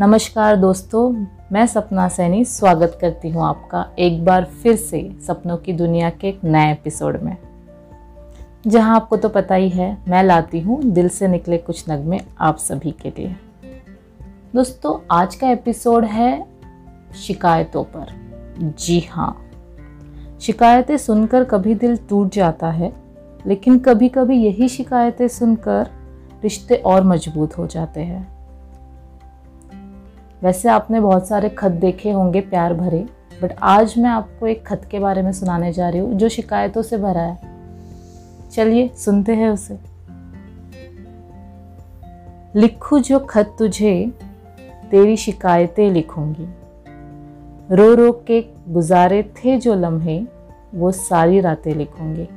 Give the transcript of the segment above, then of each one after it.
नमस्कार दोस्तों, मैं सपना सैनी स्वागत करती हूँ आपका एक बार फिर से सपनों की दुनिया के एक नए एपिसोड में। जहाँ आपको तो पता ही है, मैं लाती हूँ दिल से निकले कुछ नगमे आप सभी के लिए। दोस्तों, आज का एपिसोड है शिकायतों पर। जी हाँ शिकायतें सुनकर कभी दिल टूट जाता है, लेकिन कभी कभी यही शिकायतें सुनकर रिश्ते और मज़बूत हो जाते हैं। वैसे आपने बहुत सारे खत देखे होंगे प्यार भरे बट आज मैं आपको एक खत के बारे में सुनाने जा रही हूँ जो शिकायतों से भरा है। चलिए सुनते हैं उसे। लिखू जो खत तुझे, तेरी शिकायतें लिखूँगी। रो रो के गुजारे थे जो लम्हे, वो सारी रातें लिखूँगी।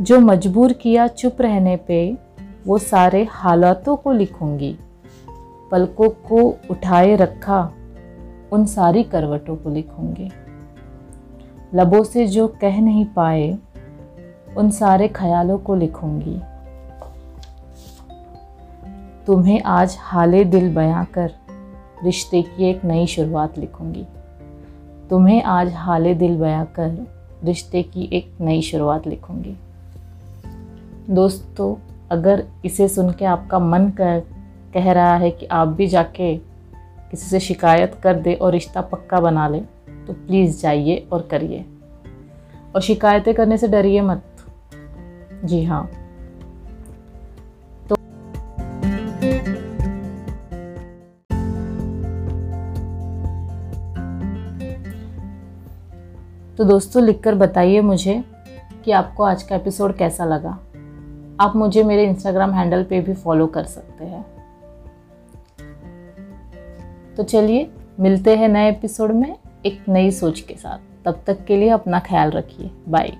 जो मजबूर किया चुप रहने पे, वो सारे हालातों को लिखूँगी। पलकों को उठाए रखा, उन सारी करवटों को लिखूँगी। लबों से जो कह नहीं पाए, उन सारे ख्यालों को लिखूँगी। तुम्हें आज हाले दिल बयां कर रिश्ते की एक नई शुरुआत लिखूँगी। तुम्हें आज हाले दिल बयां कर रिश्ते की एक नई शुरुआत लिखूँगी। दोस्तों, अगर इसे सुन के आपका मन कर कह रहा है कि आप भी जाके किसी से शिकायत कर दे और रिश्ता पक्का बना ले तो प्लीज़ जाइए और करिए। और शिकायतें करने से डरिए मत। जी हाँ। तो तो दोस्तों, लिखकर बताइए मुझे कि आपको आज का एपिसोड कैसा लगा। आप मुझे मेरे इंस्टाग्राम हैंडल पे भी फॉलो कर सकते हैं। तो चलिए, मिलते हैं नए एपिसोड में एक नई सोच के साथ। तब तक के लिए अपना ख्याल रखिए। बाय